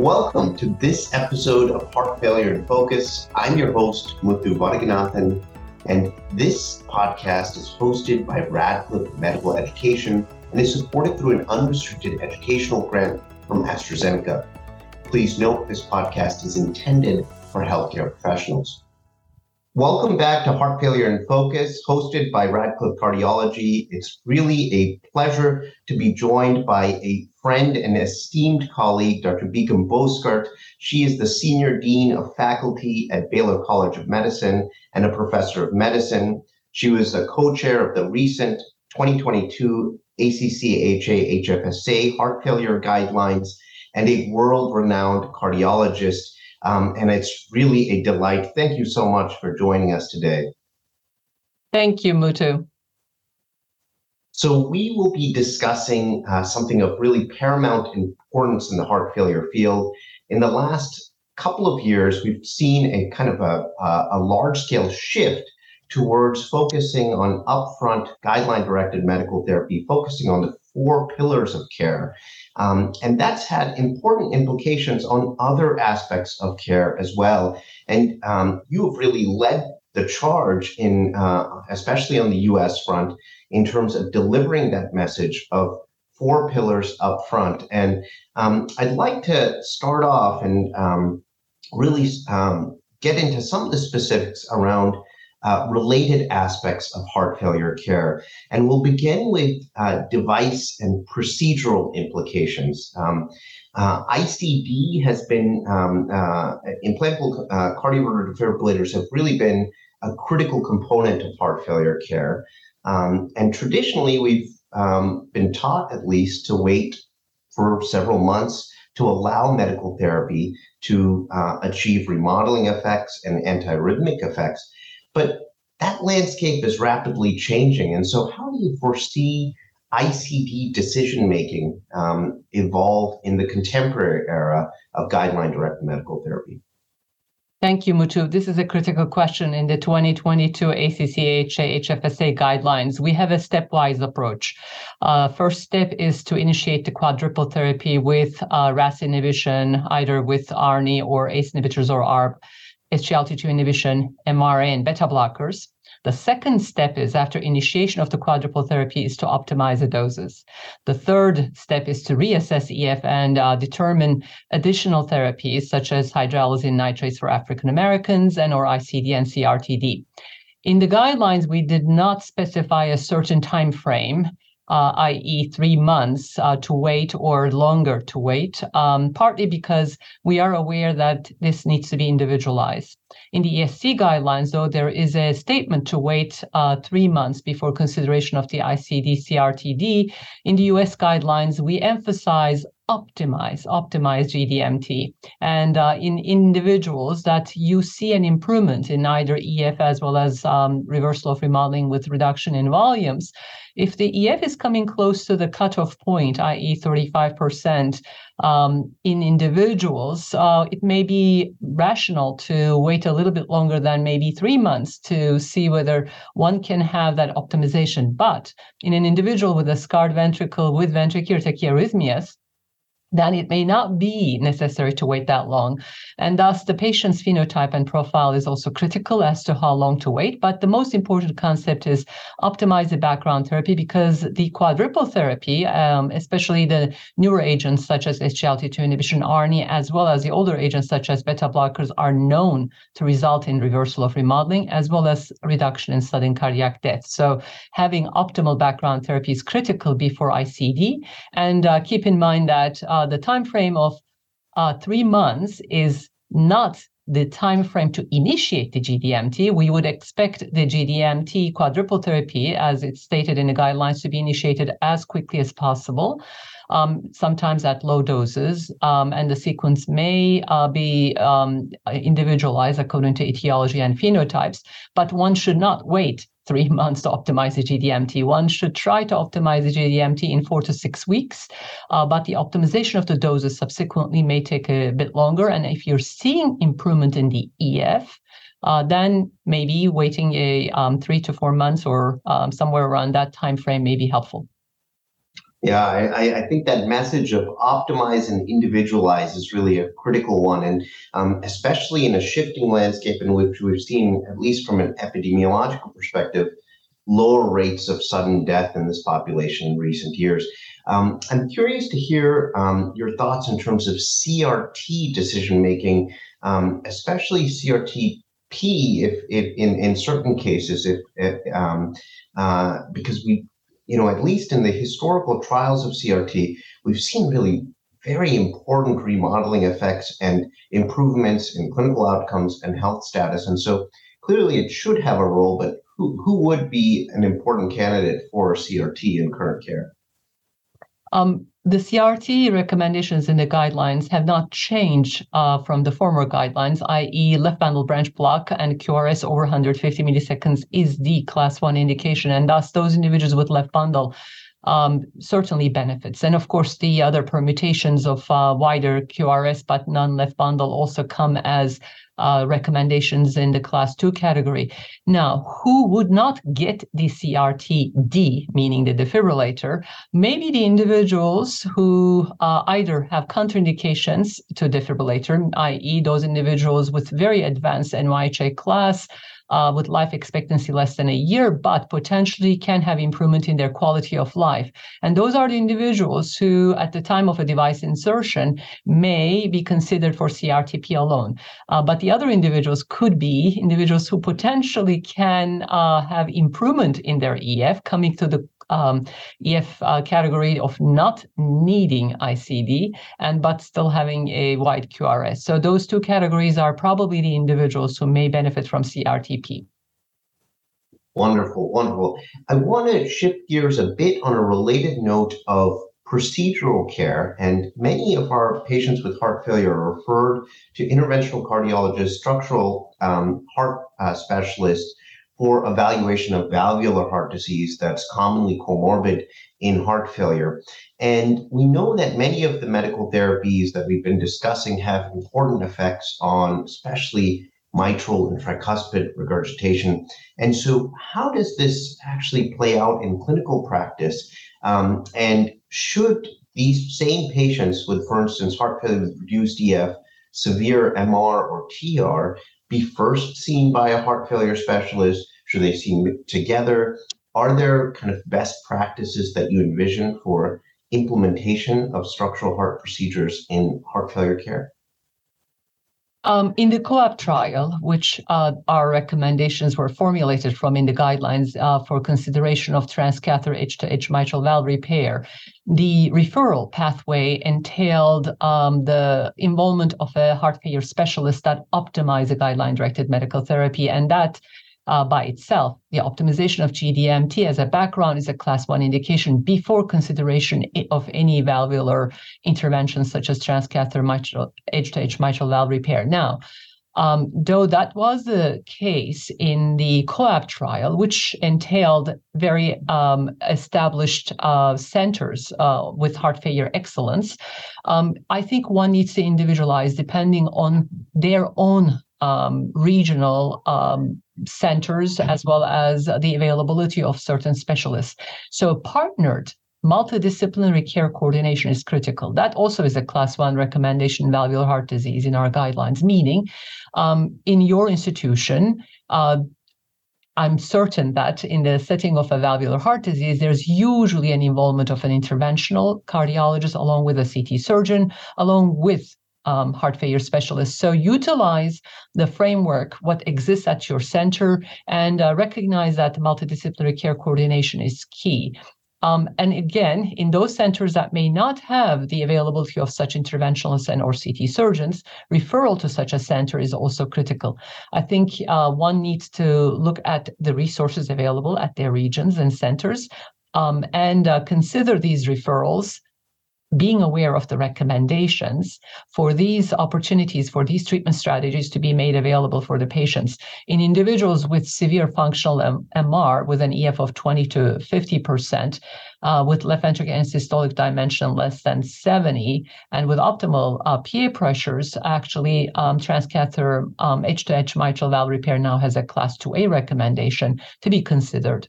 Welcome to this episode of Heart Failure in Focus. I'm your host, Muthu Vaduganathan, and this podcast is hosted by Radcliffe Medical Education and is supported through an unrestricted educational grant from AstraZeneca. Please note this podcast is intended for healthcare professionals. Welcome back to Heart Failure in Focus, hosted by Radcliffe Cardiology. It's really a pleasure to be joined by a friend and esteemed colleague, Dr. Biykem Bozkurt. She is the Senior Dean of Faculty at Baylor College of Medicine and a Professor of Medicine. She was a co-chair of the recent 2022 ACC/AHA HFSA heart failure guidelines and a world-renowned cardiologist um, and it's really a delight. Thank you so much for joining us today. Thank you, Muthu. So, we will be discussing uh, something of really paramount importance in the heart failure field. In the last couple of years, we've seen a kind of a, a large scale shift towards focusing on upfront guideline directed medical therapy, focusing on the four pillars of care. Um, and that's had important implications on other aspects of care as well. And um, you have really led the charge in, uh, especially on the U.S. front, in terms of delivering that message of four pillars up front. And um, I'd like to start off and um, really um, get into some of the specifics around uh, related aspects of heart failure care. And we'll begin with uh, device and procedural implications. Um, uh, ICD has been, um, uh, implantable uh, cardioverter defibrillators have really been a critical component of heart failure care. Um, and traditionally, we've um, been taught at least to wait for several months to allow medical therapy to uh, achieve remodeling effects and antiarrhythmic effects. But that landscape is rapidly changing. And so, how do you foresee ICD decision making um, evolve in the contemporary era of guideline directed medical therapy? Thank you, Muthu. This is a critical question in the 2022 ACC/AHA HFSA guidelines. We have a stepwise approach. Uh, first step is to initiate the quadruple therapy with uh, RAS inhibition, either with ARNI or ACE inhibitors or ARB. SGLT2 inhibition, MRA, and beta blockers. The second step is after initiation of the quadruple therapy is to optimize the doses. The third step is to reassess EF and uh, determine additional therapies such as hydralazine nitrates for African Americans and or ICD and CRTD. In the guidelines, we did not specify a certain time frame uh, i.e., three months uh, to wait or longer to wait, um, partly because we are aware that this needs to be individualized. In the ESC guidelines, though, there is a statement to wait uh, three months before consideration of the ICD CRTD. In the US guidelines, we emphasize optimize optimize GDMT. And uh, in individuals that you see an improvement in either EF as well as um, reversal of remodeling with reduction in volumes, if the EF is coming close to the cutoff point, i.e., 35%, um, in individuals, uh, it may be rational to wait a little bit longer than maybe three months to see whether one can have that optimization. But in an individual with a scarred ventricle with ventricular tachyarrhythmias, then it may not be necessary to wait that long. And thus, the patient's phenotype and profile is also critical as to how long to wait. But the most important concept is optimize the background therapy because the quadruple therapy, um, especially the newer agents such as SGLT2 inhibition, ARNI, as well as the older agents such as beta blockers, are known to result in reversal of remodeling as well as reduction in sudden cardiac death. So, having optimal background therapy is critical before ICD. And uh, keep in mind that. Uh, uh, the time frame of uh, three months is not the time frame to initiate the GDMT. We would expect the GDMT quadruple therapy, as it's stated in the guidelines, to be initiated as quickly as possible. Um, sometimes at low doses, um, and the sequence may uh, be um, individualized according to etiology and phenotypes, but one should not wait three months to optimize the GDMT. One should try to optimize the GDMT in four to six weeks, uh, but the optimization of the doses subsequently may take a bit longer. And if you're seeing improvement in the EF, uh, then maybe waiting a um, three to four months or um, somewhere around that time frame may be helpful. Yeah, I, I, think that message of optimize and individualize is really a critical one, and um, especially in a shifting landscape in which we've seen, at least from an epidemiological perspective, lower rates of sudden death in this population in recent years. Um, I'm curious to hear um, your thoughts in terms of CRT decision making, um, especially CRT P, if, if in, in certain cases, if, if um, uh, because we you know, at least in the historical trials of CRT, we've seen really very important remodeling effects and improvements in clinical outcomes and health status. And so clearly it should have a role, but who, who would be an important candidate for CRT in current care? Um, the CRT recommendations in the guidelines have not changed uh, from the former guidelines, i.e., left bundle branch block and QRS over 150 milliseconds is the class one indication, and thus those individuals with left bundle um, certainly benefits. And of course, the other permutations of uh, wider QRS but non left bundle also come as uh, recommendations in the class two category. Now, who would not get the CRT-D, meaning the defibrillator? Maybe the individuals who uh, either have contraindications to defibrillator, i.e., those individuals with very advanced NYHA class, uh, with life expectancy less than a year, but potentially can have improvement in their quality of life. And those are the individuals who, at the time of a device insertion, may be considered for CRTP alone. Uh, but the other individuals could be individuals who potentially can uh, have improvement in their EF coming to the um, EF uh, category of not needing ICD and but still having a wide QRS. So those two categories are probably the individuals who may benefit from CRTP. Wonderful, wonderful. I want to shift gears a bit on a related note of procedural care, and many of our patients with heart failure are referred to interventional cardiologists, structural um, heart uh, specialists for evaluation of valvular heart disease that's commonly comorbid in heart failure. And we know that many of the medical therapies that we've been discussing have important effects on especially mitral and tricuspid regurgitation. And so, how does this actually play out in clinical practice? Um, and should these same patients with, for instance, heart failure with reduced EF, severe MR or TR, be first seen by a heart failure specialist? Should they see together? Are there kind of best practices that you envision for implementation of structural heart procedures in heart failure care? Um, in the COAPT trial, which uh, our recommendations were formulated from in the guidelines uh, for consideration of transcatheter edge-to-edge mitral valve repair, the referral pathway entailed um, the involvement of a heart failure specialist that optimized the guideline directed medical therapy. And that uh, by itself. The optimization of GDMT as a background is a class one indication before consideration of any valvular interventions such as transcatheter mitral, edge-to-edge mitral valve repair. Now, um, though that was the case in the COAPT trial, which entailed very um, established uh, centers uh, with heart failure excellence, um, I think one needs to individualize depending on their own um, regional um, centers as well as the availability of certain specialists. So, partnered multidisciplinary care coordination is critical. That also is a class one recommendation valvular heart disease in our guidelines, meaning um, in your institution, uh, I'm certain that in the setting of a valvular heart disease, there's usually an involvement of an interventional cardiologist along with a CT surgeon, along with um, heart failure specialists. So utilize the framework, what exists at your center, and uh, recognize that multidisciplinary care coordination is key. Um, and again, in those centers that may not have the availability of such interventionalists and or CT surgeons, referral to such a center is also critical. I think uh, one needs to look at the resources available at their regions and centers um, and uh, consider these referrals being aware of the recommendations for these opportunities, for these treatment strategies to be made available for the patients. In individuals with severe functional M- MR with an EF of 20 to 50%, uh, with left ventricular end systolic dimension less than 70, and with optimal uh, PA pressures, actually um, transcatheter um, edge-to-edge mitral valve repair now has a class 2A recommendation to be considered.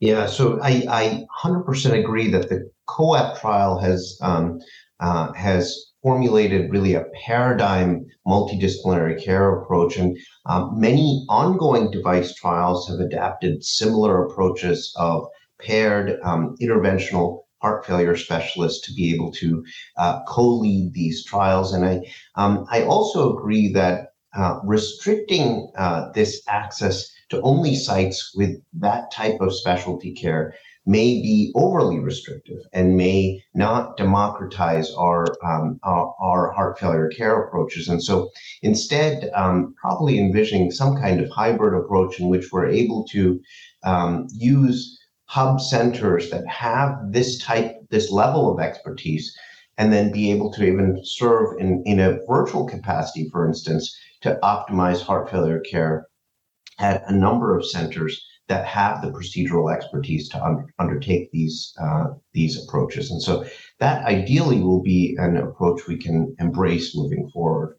Yeah, so I, I 100% agree that the COAPT trial has um, uh, has formulated really a paradigm multidisciplinary care approach, and um, many ongoing device trials have adapted similar approaches of paired um, interventional heart failure specialists to be able to uh, co-lead these trials. And I, um, I also agree that uh, restricting uh, this access to only sites with that type of specialty care may be overly restrictive and may not democratize our, um, our, our, heart failure care approaches. And so instead, um, probably envisioning some kind of hybrid approach in which we're able to um, use hub centers that have this type, this level of expertise, and then be able to even serve in, in a virtual capacity, for instance, to optimize heart failure care at a number of centers that have the procedural expertise to un- undertake these uh, these approaches. And so that ideally will be an approach we can embrace moving forward.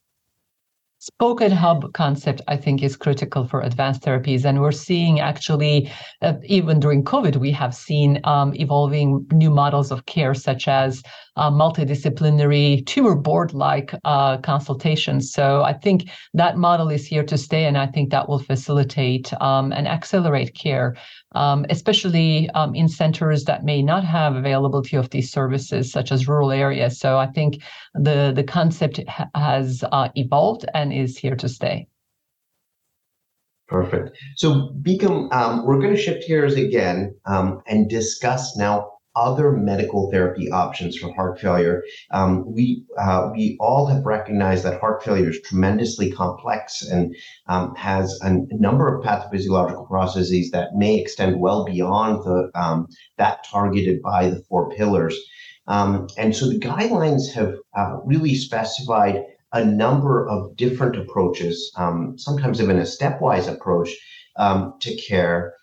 Spoken hub concept, I think, is critical for advanced therapies. And we're seeing actually, uh, even during COVID, we have seen um, evolving new models of care, such as uh, multidisciplinary tumor board like uh, consultations. So I think that model is here to stay. And I think that will facilitate um, and accelerate care um, especially um, in centers that may not have availability of these services, such as rural areas. So I think the the concept ha- has uh, evolved and is here to stay. Perfect. So, Biykem, um, we're going to shift gears again um, and discuss now other medical therapy options for heart failure. Um, we uh, we all have recognized that heart failure is tremendously complex and um, has a, number of pathophysiological processes that may extend well beyond the um, that targeted by the four pillars. Um, and so the guidelines have uh, really specified a number of different approaches, um, sometimes even a stepwise approach um, to care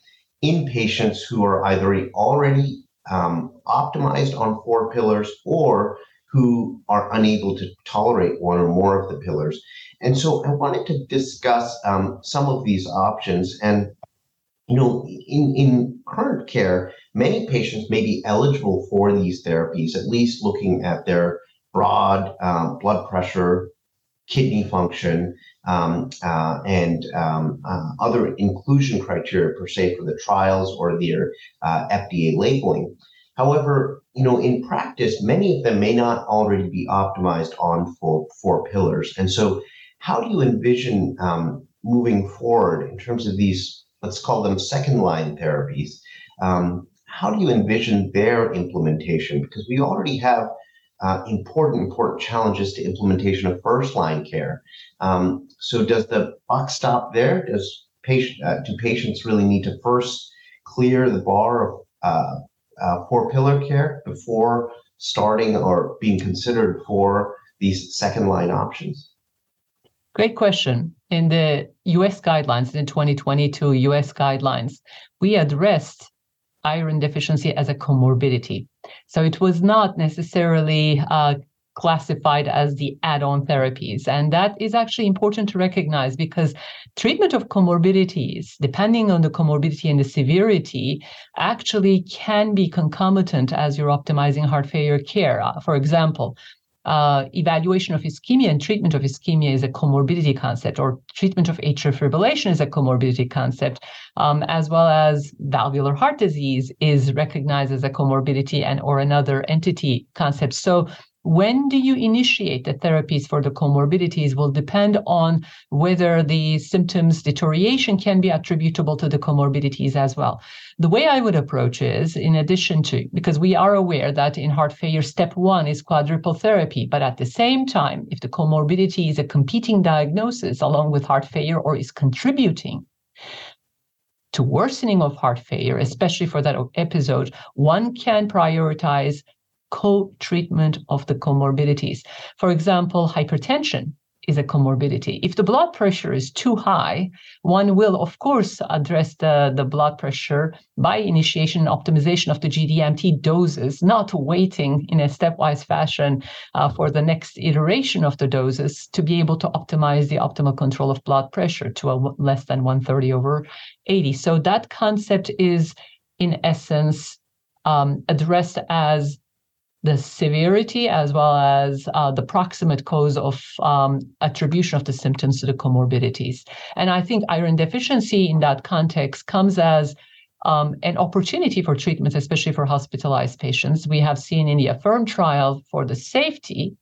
in patients who are either already um, optimized on four pillars or who are unable to tolerate one or more of the pillars. And so I wanted to discuss um, some of these options. And, you know, in, in current care, many patients may be eligible for these therapies, at least looking at their broad um, blood pressure, kidney function, um, uh, and um, uh, other inclusion criteria per se for the trials or their uh, FDA labeling. However, you know, in practice, many of them may not already be optimized on full four pillars. And so, how do you envision um, moving forward in terms of these, let's call them second line therapies? Um, how do you envision their implementation? Because we already have uh, important, important challenges to implementation of first line care. Um, so does the buck stop there? Does patient uh, do patients really need to first clear the bar of uh, uh pillar care before starting or being considered for these second line options? Great question. In the US guidelines, in 2022 US guidelines, we addressed iron deficiency as a comorbidity. So it was not necessarily uh, classified as the add-on therapies. And that is actually important to recognize because treatment of comorbidities depending on the comorbidity and the severity actually can be concomitant as you're optimizing heart failure care. Uh, for example uh, evaluation of ischemia and treatment of ischemia is a comorbidity concept, or treatment of atrial fibrillation is a comorbidity concept, um, as well as valvular heart disease is recognized as a comorbidity and or another entity concept. So when do you initiate the therapies for the comorbidities will depend on whether the symptoms deterioration can be attributable to the comorbidities as well. The way I would approach is, in addition to, because we are aware that in heart failure, step one is quadruple therapy, but at the same time, if the comorbidity is a competing diagnosis along with heart failure or is contributing, to worsening of heart failure, especially for that episode, one can prioritize co-treatment of the comorbidities. For example, hypertension is a comorbidity. If the blood pressure is too high, one will, of course, address the, the blood pressure by initiation and optimization of the GDMT doses, not waiting in a stepwise fashion uh, for the next iteration of the doses to be able to optimize the optimal control of blood pressure to a less than 130 over 80. So that concept is in essence, um, addressed as the severity as well as uh, the proximate cause of um, attribution of the symptoms to the comorbidities. And I think iron deficiency in that context comes as um, an opportunity for treatment, especially for hospitalized patients. We have seen in the AFFIRM trial for the safety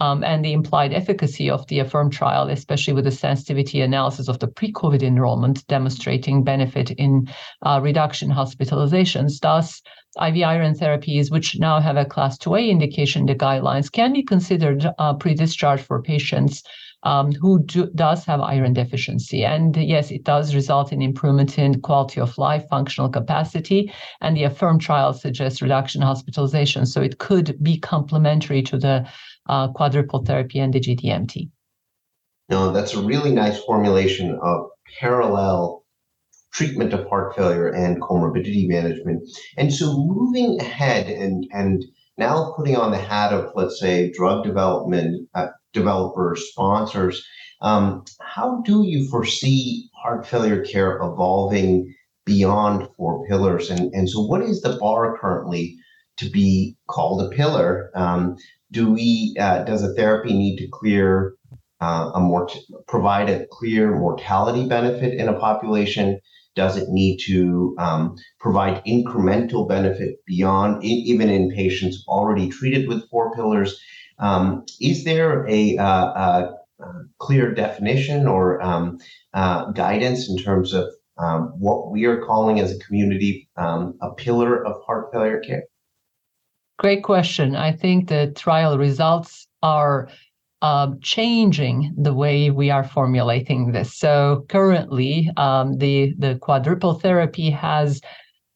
um, and the implied efficacy of the AFFIRM trial, especially with the sensitivity analysis of the pre-COVID enrollment demonstrating benefit in uh, reduction hospitalizations. Thus, IV iron therapies, which now have a class 2A indication in the guidelines, can be considered uh, pre-discharge for patients um, who do, does have iron deficiency. And yes, it does result in improvement in quality of life, functional capacity, and the AFFIRM trial suggests reduction in hospitalization. So it could be complementary to the uh, quadruple therapy and the GDMT. No, that's a really nice formulation of parallel treatment of heart failure and comorbidity management. And so moving ahead and and now putting on the hat of let's say drug development uh, developers, sponsors, um, how do you foresee heart failure care evolving beyond four pillars? And and so what is the bar currently to be called a pillar? Um, do we uh, does a therapy need to clear uh, a more provide a clear mortality benefit in a population? Does it need to um, provide incremental benefit beyond even in patients already treated with four pillars? Um, is there a, uh, a, clear definition or um, uh, guidance in terms of um, what we are calling as a community um, a pillar of heart failure care? Great question. I think the trial results are uh, changing the way we are formulating this. So currently, um, the the quadruple therapy has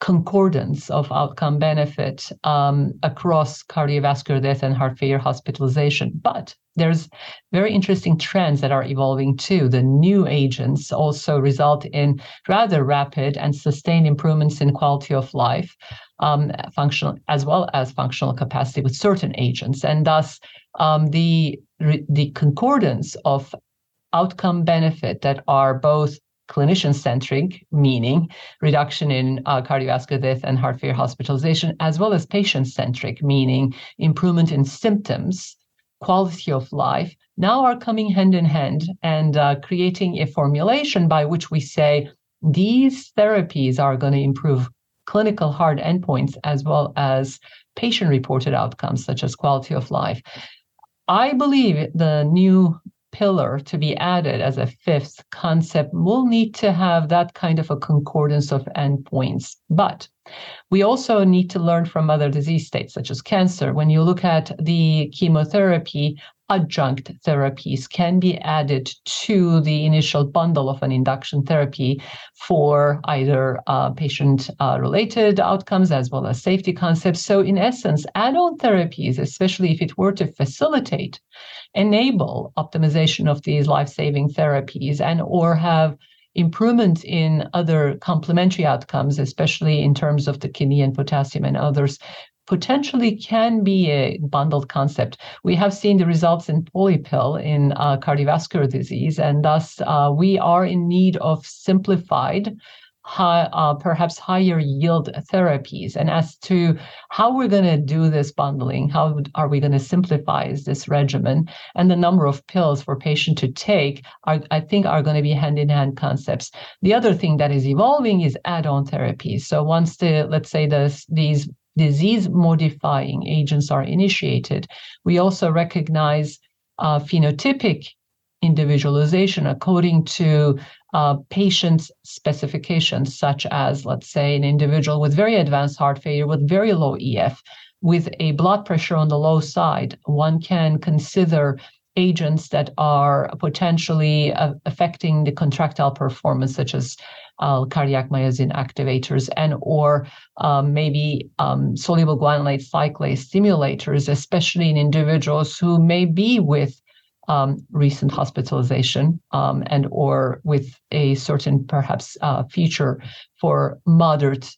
concordance of outcome benefit um, across cardiovascular death and heart failure hospitalization. But there's very interesting trends that are evolving too. The new agents also result in rather rapid and sustained improvements in quality of life, um, functional as well as functional capacity with certain agents, and thus um, the the concordance of outcome benefit that are both clinician centric, meaning reduction in uh, cardiovascular death and heart failure hospitalization, as well as patient centric, meaning improvement in symptoms, quality of life, now are coming hand in hand and uh, creating a formulation by which we say these therapies are going to improve clinical hard endpoints as well as patient reported outcomes such as quality of life. I believe the new pillar to be added as a fifth concept will need to have that kind of a concordance of endpoints. But we also need to learn from other disease states, such as cancer. When you look at the chemotherapy, adjunct therapies can be added to the initial bundle of an induction therapy for either uh, patient uh, related outcomes as well as safety concepts. So, in essence, add on therapies, especially if it were to facilitate, enable optimization of these life saving therapies and or have improvement in other complementary outcomes, especially in terms of the kidney and potassium and others, potentially can be a bundled concept. We have seen the results in polypill in uh, cardiovascular disease, and thus uh, we are in need of simplified, high, uh, perhaps higher yield therapies. And as to how we're going to do this bundling, how are we going to simplify this regimen, and the number of pills for patient to take, are, I think are going to be hand in hand concepts. The other thing that is evolving is add-on therapies. So once the let's say the, these disease modifying agents are initiated, we also recognize uh, phenotypic individualization according to uh, patient specifications, such as, let's say, an individual with very advanced heart failure with very low EF, with a blood pressure on the low side. One can consider agents that are potentially uh, affecting the contractile performance, such as uh, cardiac myosin activators and or um, maybe um, soluble guanylate cyclase stimulators, especially in individuals who may be with um, recent hospitalization um, and or with a certain perhaps uh, feature for moderate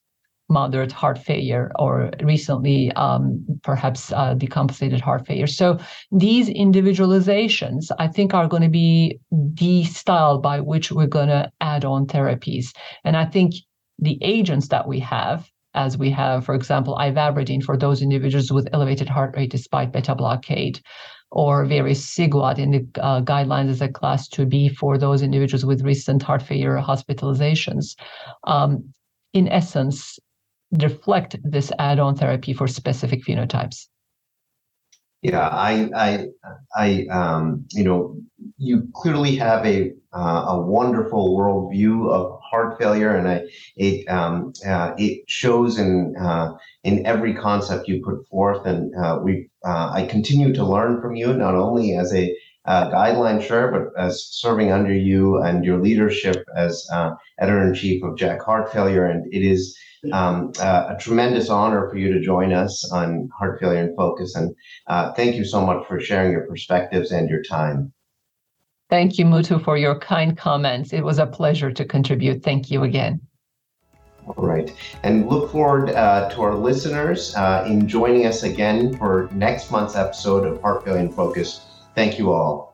moderate heart failure or recently um, perhaps uh, decompensated heart failure. So these individualizations, I think, are going to be the style by which we're going to add on therapies. And I think the agents that we have, as we have, for example, ivabradine for those individuals with elevated heart rate despite beta blockade, or vericiguat in the uh, guidelines as a class 2B for those individuals with recent heart failure hospitalizations. Um, in essence, reflect this add-on therapy for specific phenotypes. Yeah, I, I, I, um, you know, you clearly have a uh, a wonderful worldview of heart failure, and I, it um, uh, it shows in uh, in every concept you put forth, and uh, we uh, I continue to learn from you not only as a uh, guideline chair, but as serving under you and your leadership as editor in chief of JACC Heart Failure, and it is um, a tremendous honor for you to join us on Heart Failure in Focus. And thank you so much for sharing your perspectives and your time. Thank you, Muthu, for your kind comments. It was a pleasure to contribute. Thank you again. All right. And look forward uh, to our listeners uh, in joining us again for next month's episode of Heart Failure in Focus. Thank you all.